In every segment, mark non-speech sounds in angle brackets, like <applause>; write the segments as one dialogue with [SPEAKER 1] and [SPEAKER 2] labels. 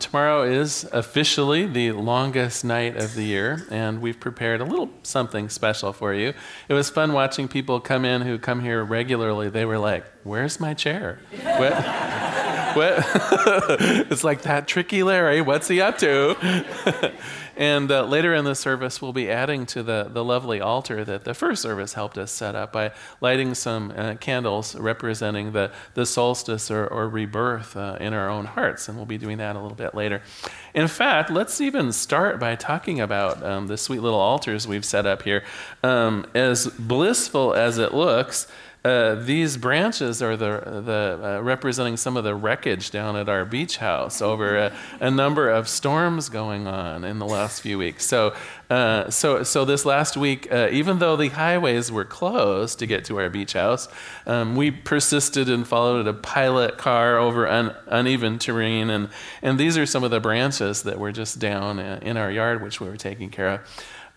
[SPEAKER 1] Tomorrow is officially the longest night of the year, and we've prepared a little something special for you. It was fun watching people come in who come here regularly. They were like, Where's my chair? <laughs> It's like that tricky Larry. What's he up to? <laughs> And uh, later in the service, we'll be adding to the, the lovely altar that the first service helped us set up by lighting some uh, candles representing the, the solstice or, or rebirth uh, in our own hearts. And we'll be doing that a little bit later. In fact, let's even start by talking about um, the sweet little altars we've set up here. Um, as blissful as it looks, uh, these branches are the, the uh, representing some of the wreckage down at our beach house over a, a number of storms going on in the last few weeks. So, uh, so, so this last week, uh, even though the highways were closed to get to our beach house, um, we persisted and followed a pilot car over un, uneven terrain, and and these are some of the branches that were just down uh, in our yard, which we were taking care of.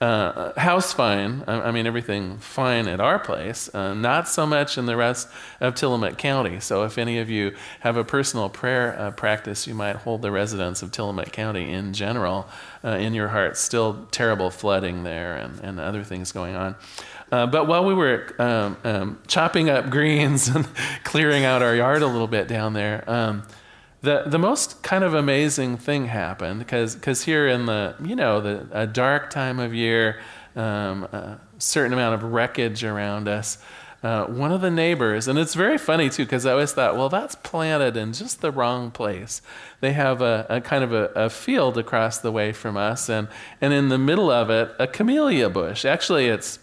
[SPEAKER 1] Uh, house fine. I, I, mean, everything fine at our place. Uh, not so much in the rest of Tillamook County. So, if any of you have a personal prayer uh, practice, you might hold the residents of Tillamook County in general uh, in your heart. Still terrible flooding there and, and other things going on. Uh, but while we were um, um, chopping up <laughs> greens and clearing out our yard a little bit down there, um, the the most kind of amazing thing happened because because here in the you know the a dark time of year, um, a certain amount of wreckage around us. Uh, one of the neighbors, and it's very funny too, because I always thought, well, that's planted in just the wrong place. They have a, a kind of a, a, field across the way from us, and, and in the middle of it, a camellia bush. Actually, it's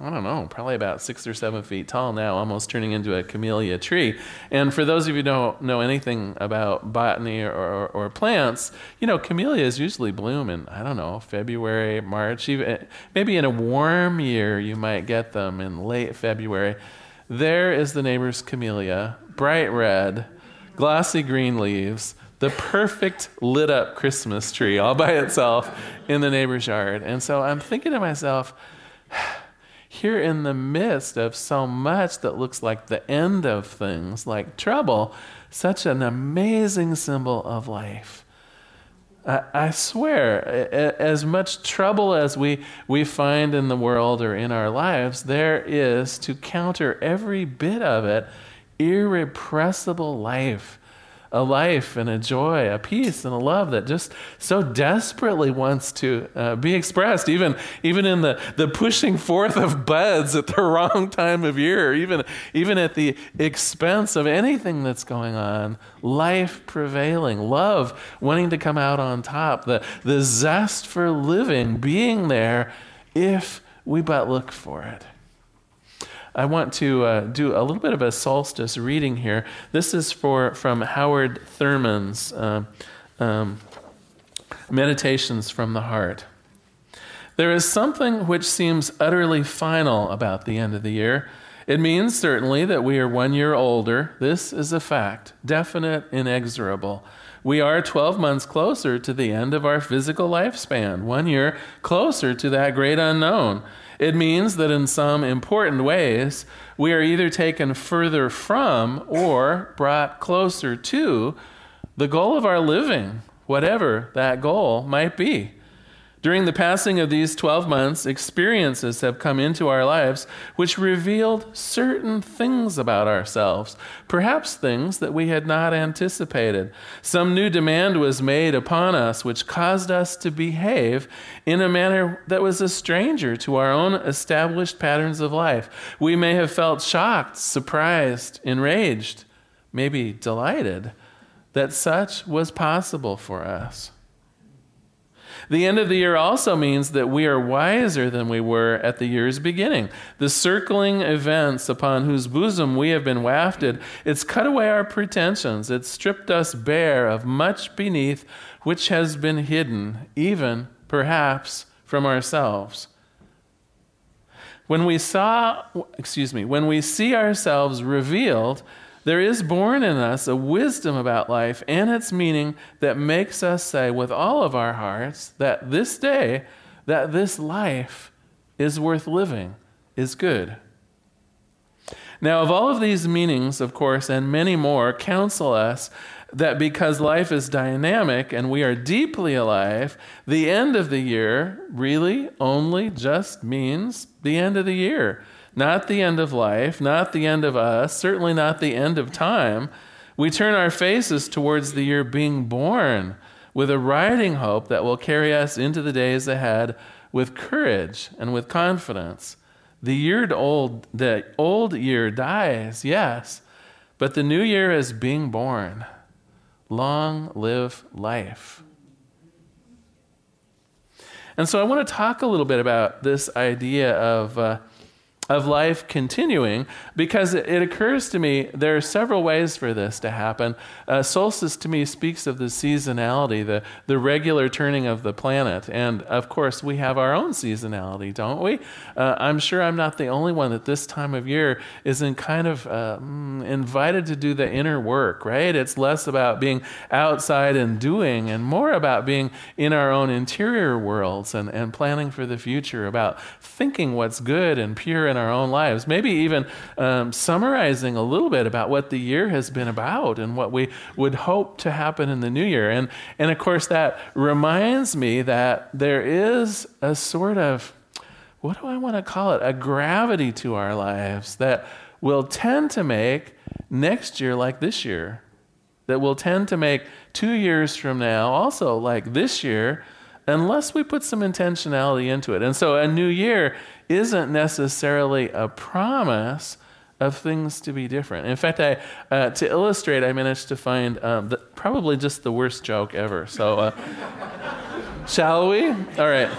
[SPEAKER 1] I don't know, probably about six or seven feet tall now, almost turning into a camellia tree. And for those of you who don't know anything about botany or, or, or plants, you know, camellias usually bloom in, I don't know, February, March, even maybe in a warm year, you might get them in late February. There is the neighbor's camellia, bright red, glossy green leaves, the perfect lit up Christmas tree all by itself in the neighbor's yard. And so I'm thinking to myself, here in the midst of so much that looks like the end of things, like trouble, such an amazing symbol of life. I, I swear, as much trouble as we, we find in the world or in our lives, there is, to counter every bit of it, irrepressible life a life and a joy, a peace and a love that just so desperately wants to uh, be expressed, even, even in the, the pushing forth of buds at the <laughs> wrong time of year, even, even at the expense of anything that's going on. Life prevailing, love wanting to come out on top, the, the zest for living being there if we but look for it. I want to uh, do a little bit of a solstice reading here. This is for from Howard Thurman's uh, um, Meditations from the Heart. There is something which seems utterly final about the end of the year. It means certainly that we are one year older. This is a fact, definite, inexorable. We are 12 months closer to the end of our physical lifespan, one year closer to that great unknown. It means that in some important ways, we are either taken further from or brought closer to the goal of our living, whatever that goal might be. During the passing of these 12 months, experiences have come into our lives which revealed certain things about ourselves, perhaps things that we had not anticipated. Some new demand was made upon us which caused us to behave in a manner that was a stranger to our own established patterns of life. We may have felt shocked, surprised, enraged, maybe delighted that such was possible for us. The end of the year also means that we are wiser than we were at the year's beginning. The circling events upon whose bosom we have been wafted, it's cut away our pretensions. It's stripped us bare of much beneath which has been hidden, even perhaps from ourselves. When we saw, excuse me, when we see ourselves revealed, there is born in us a wisdom about life and its meaning that makes us say with all of our hearts that this day, that this life is worth living, is good. Now, of all of these meanings, of course, and many more, counsel us that because life is dynamic and we are deeply alive, the end of the year really only just means the end of the year. Not the end of life, not the end of us, certainly not the end of time. We turn our faces towards the year being born with a riding hope that will carry us into the days ahead with courage and with confidence. The year old, the old year dies, yes, but the new year is being born. Long live life. And so I want to talk a little bit about this idea of. Uh, of life continuing because it, occurs to me there are several ways for this to happen. Uh, solstice to me speaks of the seasonality, the, the regular turning of the planet. And of course, we have our own seasonality, don't we? Uh, I'm sure I'm not the only one that this time of year is in kind of uh, mm, invited to do the inner work, right? It's less about being outside and doing and more about being in our own interior worlds and, and planning for the future, about thinking what's good and pure in our own lives. Maybe even um, summarizing a little bit about what the year has been about and what we would hope to happen in the new year. And, and of course, that reminds me that there is a sort of, what do I want to call it? A gravity to our lives that will tend to make next year like this year. That will tend to make two years from now also like this year unless we put some intentionality into it. And so a new year isn't necessarily a promise of things to be different. In fact, I, uh, to illustrate, I managed to find um, the, probably just the worst joke ever. So, uh, <laughs> shall we? All right.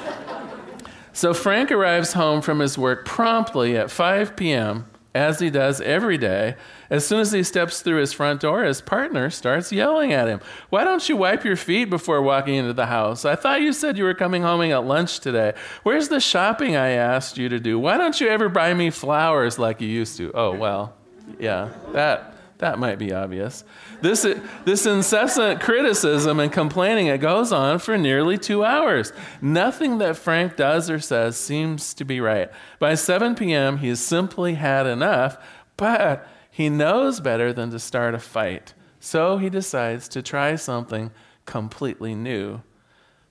[SPEAKER 1] So, Frank arrives home from his work promptly at 5 p.m as he does every day, as soon as he steps through his front door, his partner starts yelling at him. Why don't you wipe your feet before walking into the house? I thought you said you were coming home at lunch today. Where's the shopping I asked you to do? Why don't you ever buy me flowers like you used to? Oh, well, yeah, that that might be obvious. This, this incessant criticism and complaining, it goes on for nearly two hours. Nothing that Frank does or says seems to be right. By 7 p.m., he has simply had enough, but he knows better than to start a fight. So he decides to try something completely new.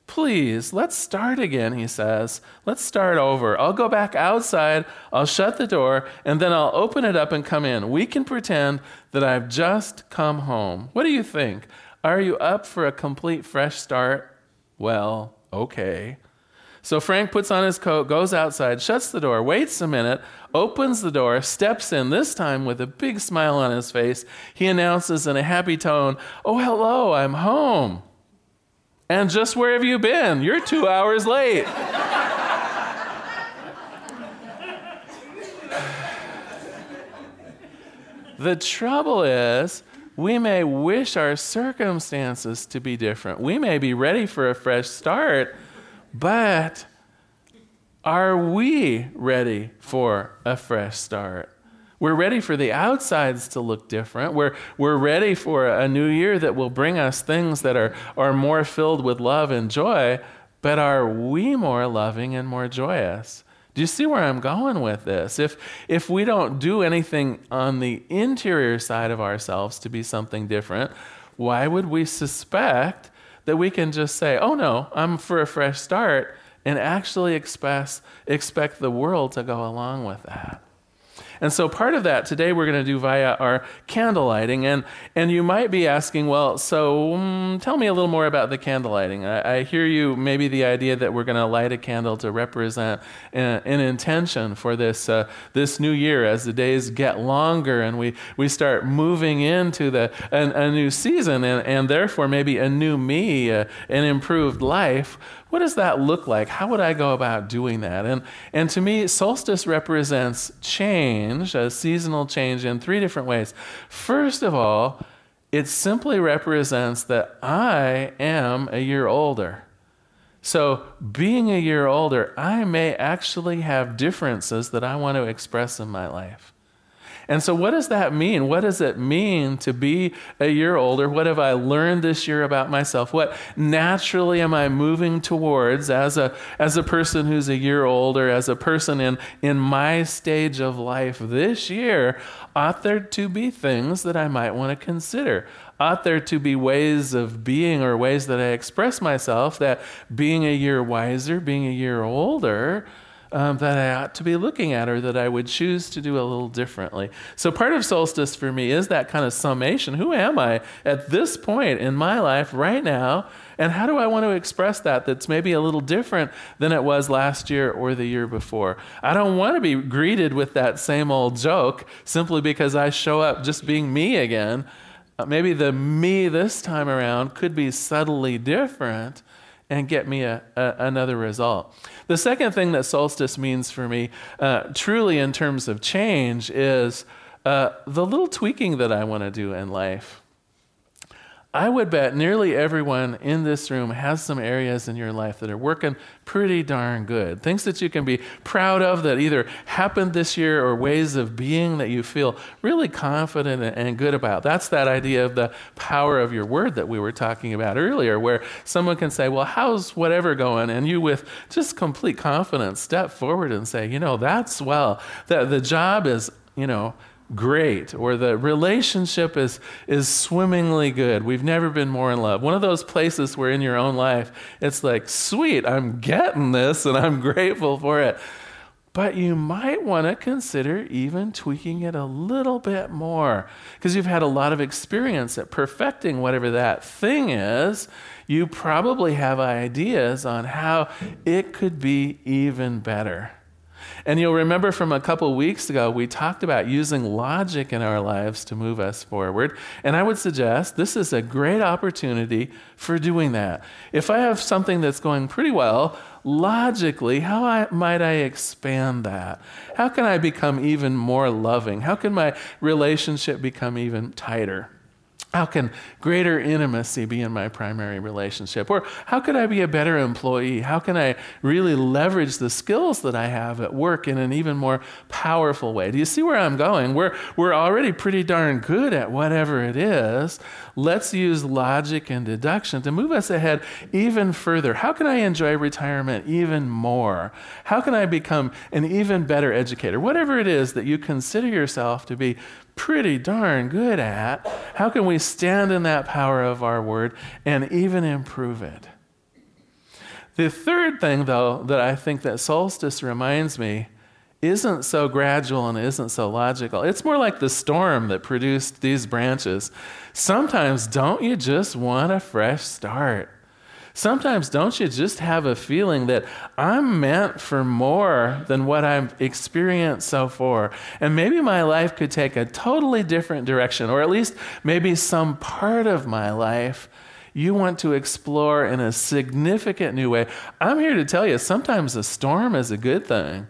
[SPEAKER 1] Please, let's start again, he says. Let's start over. I'll go back outside, I'll shut the door, and then I'll open it up and come in. We can pretend that I've just come home. What do you think? Are you up for a complete fresh start? Well, okay. So Frank puts on his coat, goes outside, shuts the door, waits a minute, opens the door, steps in, this time with a big smile on his face. He announces in a happy tone, Oh, hello, I'm home. And just where have you been? You're two hours late. the trouble is, we may wish our circumstances to be different. We may be ready for a fresh start, but are we ready for a fresh start? We're ready for the outsides to look different. We're, we're ready for a new year that will bring us things that are, are more filled with love and joy, but are we more loving and more joyous? Do you see where I'm going with this? If, if we don't do anything on the interior side of ourselves to be something different, why would we suspect that we can just say, oh no, I'm for a fresh start, and actually expect, expect the world to go along with that? And so part of that today we're going to do via our candle lighting. And, and you might be asking, well, so um, tell me a little more about the candle lighting. I, I hear you maybe the idea that we're going to light a candle to represent an, an intention for this, uh, this new year as the days get longer and we, we start moving into the, an, a new season and, and therefore maybe a new me, uh, an improved life. What does that look like? How would I go about doing that? And, and to me, solstice represents change, a seasonal change in three different ways. First of all, it simply represents that I am a year older. So, being a year older, I may actually have differences that I want to express in my life. And so, what does that mean? What does it mean to be a year older? What have I learned this year about myself? What naturally am I moving towards as a, as a person who's a year older, as a person in, in my stage of life this year? Ought there to be things that I might want to consider? Ought there to be ways of being or ways that I express myself that being a year wiser, being a year older, um, that I ought to be looking at or that I would choose to do a little differently. So, part of solstice for me is that kind of summation. Who am I at this point in my life right now? And how do I want to express that that's maybe a little different than it was last year or the year before? I don't want to be greeted with that same old joke simply because I show up just being me again. Uh, maybe the me this time around could be subtly different and get me a, a, another result. The second thing that solstice means for me, uh, truly in terms of change, is uh, the little tweaking that I want to do in life. I would bet nearly everyone in this room has some areas in your life that are working pretty darn good. Things that you can be proud of that either happened this year or ways of being that you feel really confident and good about. That's that idea of the power of your word that we were talking about earlier, where someone can say, Well, how's whatever going? And you, with just complete confidence, step forward and say, You know, that's well, the, the job is, you know, great or the relationship is is swimmingly good. We've never been more in love. One of those places where in your own life it's like sweet i'm getting this and i'm grateful for it. But you might want to consider even tweaking it a little bit more because you've had a lot of experience at perfecting whatever that thing is. You probably have ideas on how it could be even better and you'll remember from a couple weeks ago, we talked about using logic in our lives to move us forward. And I would suggest this is a great opportunity for doing that. If I have something that's going pretty well, logically, how I, might I expand that? How can I become even more loving? How can my relationship become even tighter? How can greater intimacy be in my primary relationship? Or how could I be a better employee? How can I really leverage the skills that I have at work in an even more powerful way? Do you see where I'm going? We're, we're already pretty darn good at whatever it is. Let's use logic and deduction to move us ahead even further. How can I enjoy retirement even more? How can I become an even better educator? Whatever it is that you consider yourself to be pretty darn good at, how can we stand in that power of our word and even improve it? The third thing, though, that I think that solstice reminds me isn't so gradual and isn't so logical. It's more like the storm that produced these branches. Sometimes, don't you just want a fresh start? Sometimes, don't you just have a feeling that I'm meant for more than what I've experienced so far? And maybe my life could take a totally different direction, or at least maybe some part of my life you want to explore in a significant new way. I'm here to tell you sometimes a storm is a good thing.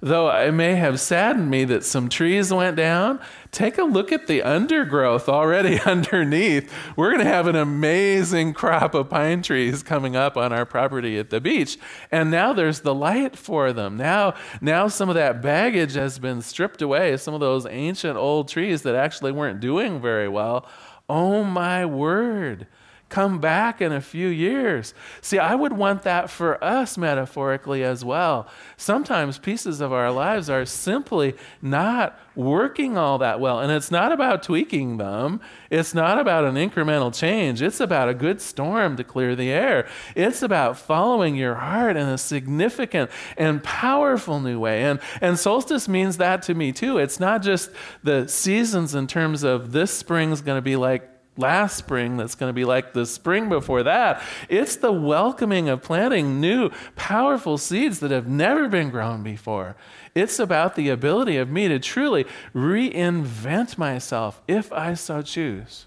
[SPEAKER 1] Though it may have saddened me that some trees went down, take a look at the undergrowth already <laughs> underneath. We're going to have an amazing crop of pine trees coming up on our property at the beach. And now there's the light for them. Now, now some of that baggage has been stripped away, some of those ancient old trees that actually weren't doing very well. Oh my word come back in a few years. See, I would want that for us metaphorically as well. Sometimes pieces of our lives are simply not working all that well. And it's not about tweaking them, it's not about an incremental change. It's about a good storm to clear the air. It's about following your heart in a significant and powerful new way. And, and solstice means that to me too. It's not just the seasons in terms of this spring's going to be like last spring that's going to be like the spring before that. It's the welcoming of planting new, powerful seeds that have never been grown before. It's about the ability of me to truly reinvent myself if I so choose.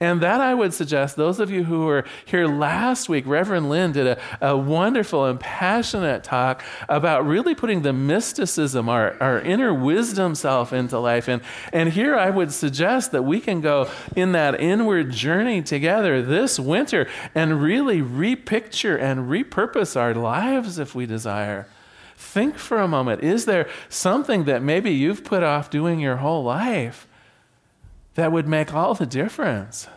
[SPEAKER 1] And that I would suggest, those of you who were here last week, Reverend Lynn did a, a wonderful and passionate talk about really putting the mysticism, our, our inner wisdom self into life. And, and here I would suggest that we can go in that inward journey together this winter and really repicture and repurpose our lives if we desire think for a moment is there something that maybe you've put off doing your whole life that would make all the difference?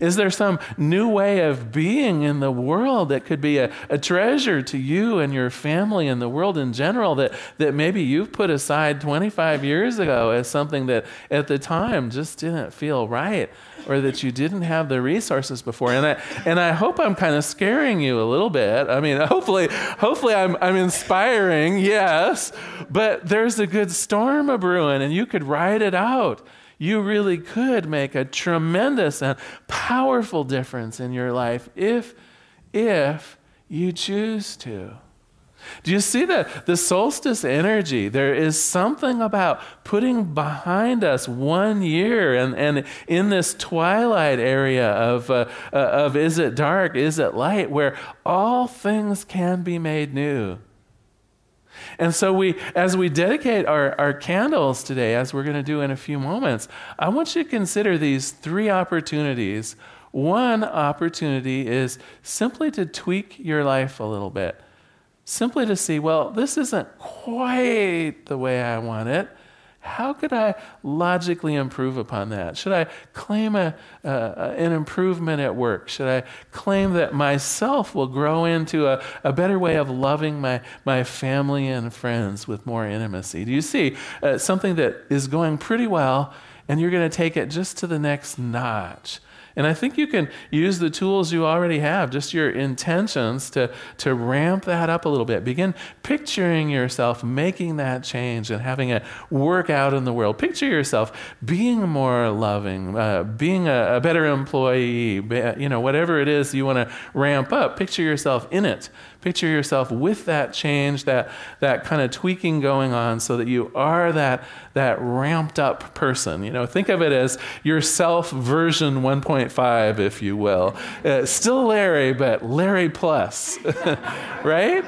[SPEAKER 1] Is there some new way of being in the world that could be a, a, treasure to you and your family and the world in general that, that maybe you've put aside 25 years ago as something that at the time just didn't feel right or that you didn't have the resources before? And I, and I hope I'm kind of scaring you a little bit. I mean, <laughs> hopefully, hopefully I'm, I'm inspiring, yes, but there's a good storm a brewing and you could ride it out you really could make a tremendous and powerful difference in your life if, if you choose to. Do you see the, the solstice energy? There is something about putting behind us one year and, and in this twilight area of, uh, uh, of is it dark, is it light, where all things can be made new. And so we, as we dedicate our, our candles today, as we're going to do in a few moments, I want you to consider these three opportunities. One opportunity is simply to tweak your life a little bit. Simply to see, well, this isn't quite the way I want it. How could I logically improve upon that? Should I claim a, uh, an improvement at work? Should I claim that myself will grow into a, a better way of loving my, my family and friends with more intimacy? Do you see uh, something that is going pretty well and you're going to take it just to the next notch? And I think you can use the tools you already have, just your intentions, to, to ramp that up a little bit. Begin picturing yourself making that change and having it work out in the world. Picture yourself being more loving, uh, being a, a better employee, you know, whatever it is you want to ramp up. Picture yourself in it. Picture yourself with that change, that, that kind of tweaking going on so that you are that, that ramped up person. You know, think of it as yourself version 1.5, if you will. Uh, still Larry, but Larry plus, <laughs> right?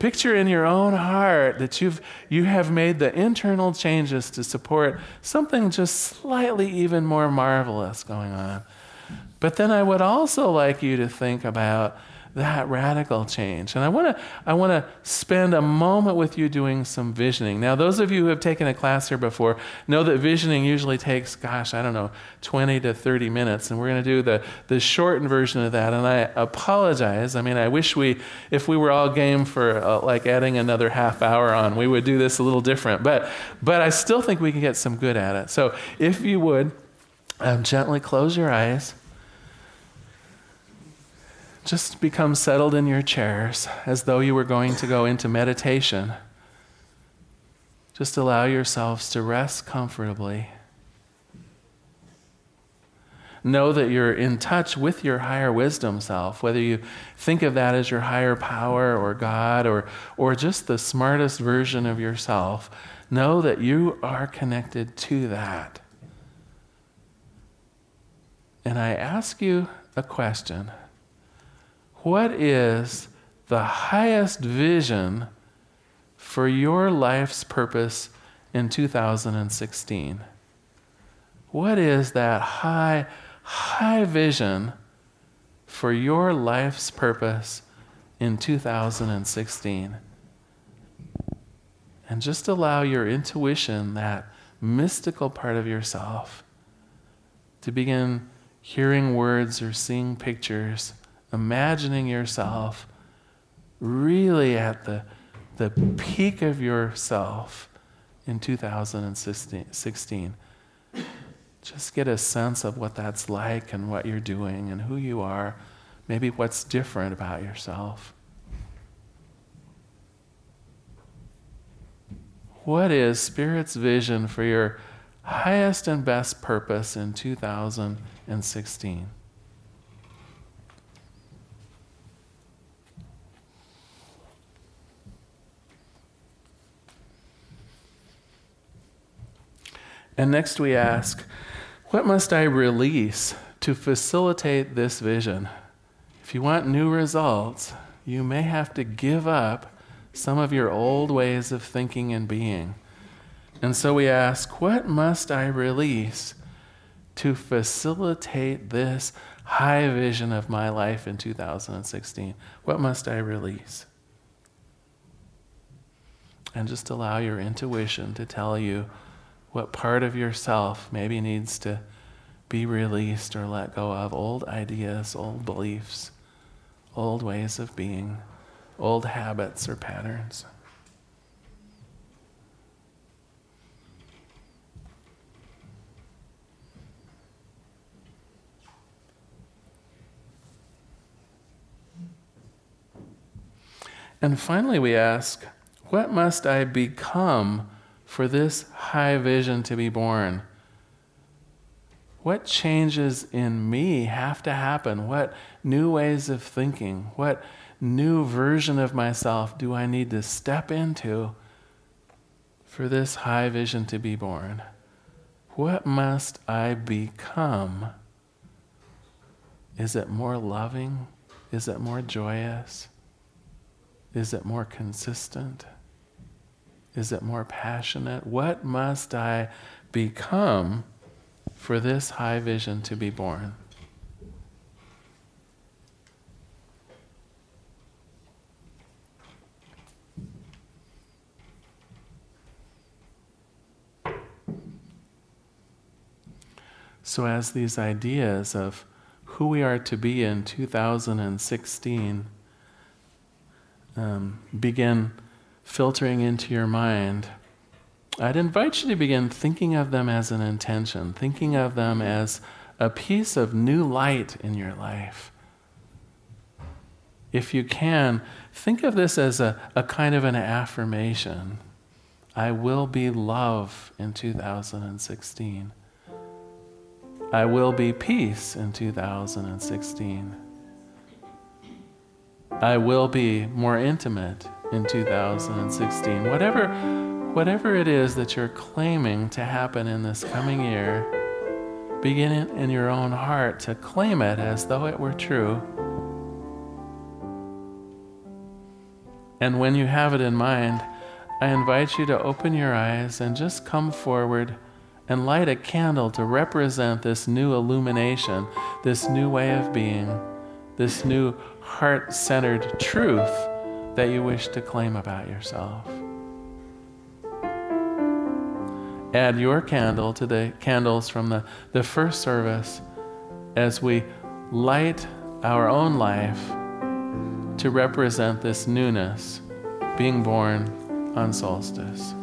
[SPEAKER 1] Picture in your own heart that you've, you have made the internal changes to support something just slightly even more marvelous going on. But then I would also like you to think about that radical change. And I want to I want to spend a moment with you doing some visioning. Now, those of you who have taken a class here before know that visioning usually takes, gosh, I don't know, 20 to 30 minutes, and we're going to do the the shortened version of that. And I apologize. I mean, I wish we, if we were all game for uh, like adding another half hour on, we would do this a little different. But but I still think we can get some good at it. So if you would. Um, gently close your eyes just become settled in your chairs as though you were going to go into meditation. Just allow yourselves to rest comfortably. Know that you're in touch with your higher wisdom self, whether you think of that as your higher power or God or, or just the smartest version of yourself. Know that you are connected to that. And I ask you a question. What is the highest vision for your life's purpose in 2016? What is that high, high vision for your life's purpose in 2016? And just allow your intuition, that mystical part of yourself, to begin hearing words or seeing pictures imagining yourself really at the, the peak of yourself in 2016. Just get a sense of what that's like and what you're doing and who you are, maybe what's different about yourself. What is Spirit's vision for your highest and best purpose in 2016? And next we ask, what must I release to facilitate this vision? If you want new results, you may have to give up some of your old ways of thinking and being. And so we ask, what must I release to facilitate this high vision of my life in 2016? What must I release? and just allow your intuition to tell you what part of yourself maybe needs to be released or let go of old ideas, old beliefs, old ways of being, old habits or patterns. And finally, we ask, what must I become for this high vision to be born? What changes in me have to happen? What new ways of thinking? What new version of myself do I need to step into for this high vision to be born? What must I become? Is it more loving? Is it more joyous? Is it more consistent? Is it more passionate? What must I become for this high vision to be born? So, as these ideas of who we are to be in 2016 um, begin filtering into your mind, I'd invite you to begin thinking of them as an intention, thinking of them as a piece of new light in your life. If you can, think of this as a, a kind of an affirmation. I will be love in 2016. I will be peace in 2016. I will be more intimate in 2016. Whatever, whatever it is that you're claiming to happen in this coming year, begin in your own heart to claim it as though it were true. And when you have it in mind, I invite you to open your eyes and just come forward and light a candle to represent this new illumination, this new way of being, this new heart centered truth that you wish to claim about yourself. Add your candle to the candles from the, the first service as we light our own life to represent this newness being born on solstice.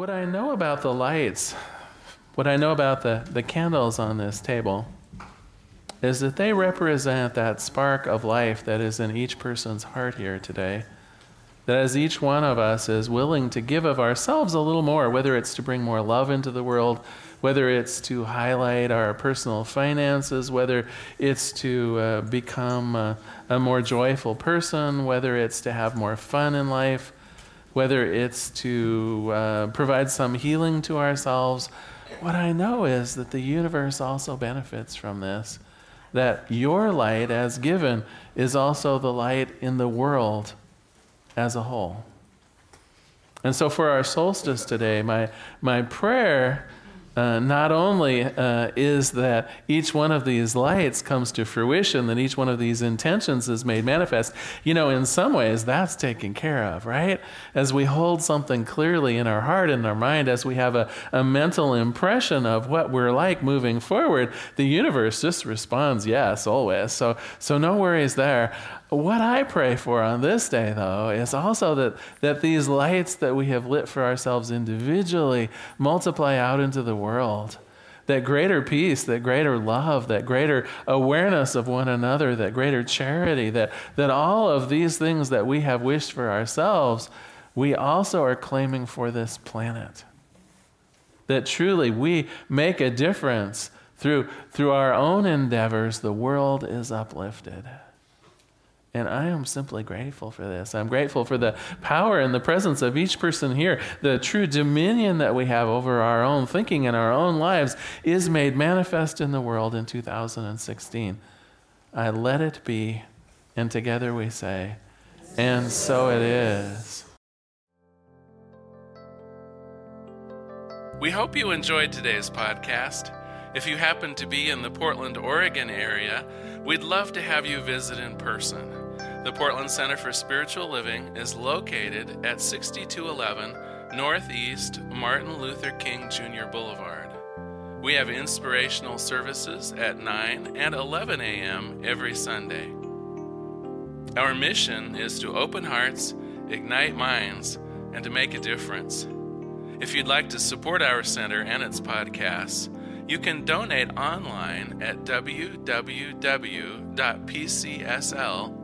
[SPEAKER 1] What I know about the lights, what I know about the, the candles on this table, is that they represent that spark of life that is in each person's heart here today. That as each one of us is willing to give of ourselves a little more, whether it's to bring more love into the world, whether it's to highlight our personal finances, whether it's to uh, become a, a more joyful person, whether it's to have more fun in life, whether it's to uh, provide some healing to ourselves. What I know is that the universe also benefits from this. That your light, as given, is also the light in the world as a whole. And so, for our solstice today, my, my prayer uh, not only uh, is that each one of these lights comes to fruition, that each one of these intentions is made manifest, you know, in some ways that's taken care of, right? As we hold something clearly in our heart and our mind, as we have a, a mental impression of what we're like moving forward, the universe just responds yes, always. So, so no worries there. What I pray for on this day, though, is also that, that these lights that we have lit for ourselves individually multiply out into the world. That greater peace, that greater love, that greater awareness of one another, that greater charity, that, that all of these things that we have wished for ourselves, we also are claiming for this planet. That truly we make a difference through, through our own endeavors, the world is uplifted. And I am simply grateful for this. I'm grateful for the power and the presence of each person here. The true dominion that we have over our own thinking and our own lives is made manifest in the world in 2016. I let it be. And together we say, and so it is. We hope you enjoyed today's podcast. If you happen to be in the Portland, Oregon area, we'd love to have you visit in person. The Portland Center for Spiritual Living is located at 6211 Northeast Martin Luther King Jr. Boulevard. We have inspirational services at 9 and 11 a.m. every Sunday. Our mission is to open hearts, ignite minds, and to make a difference. If you'd like to support our center and its podcasts, you can donate online at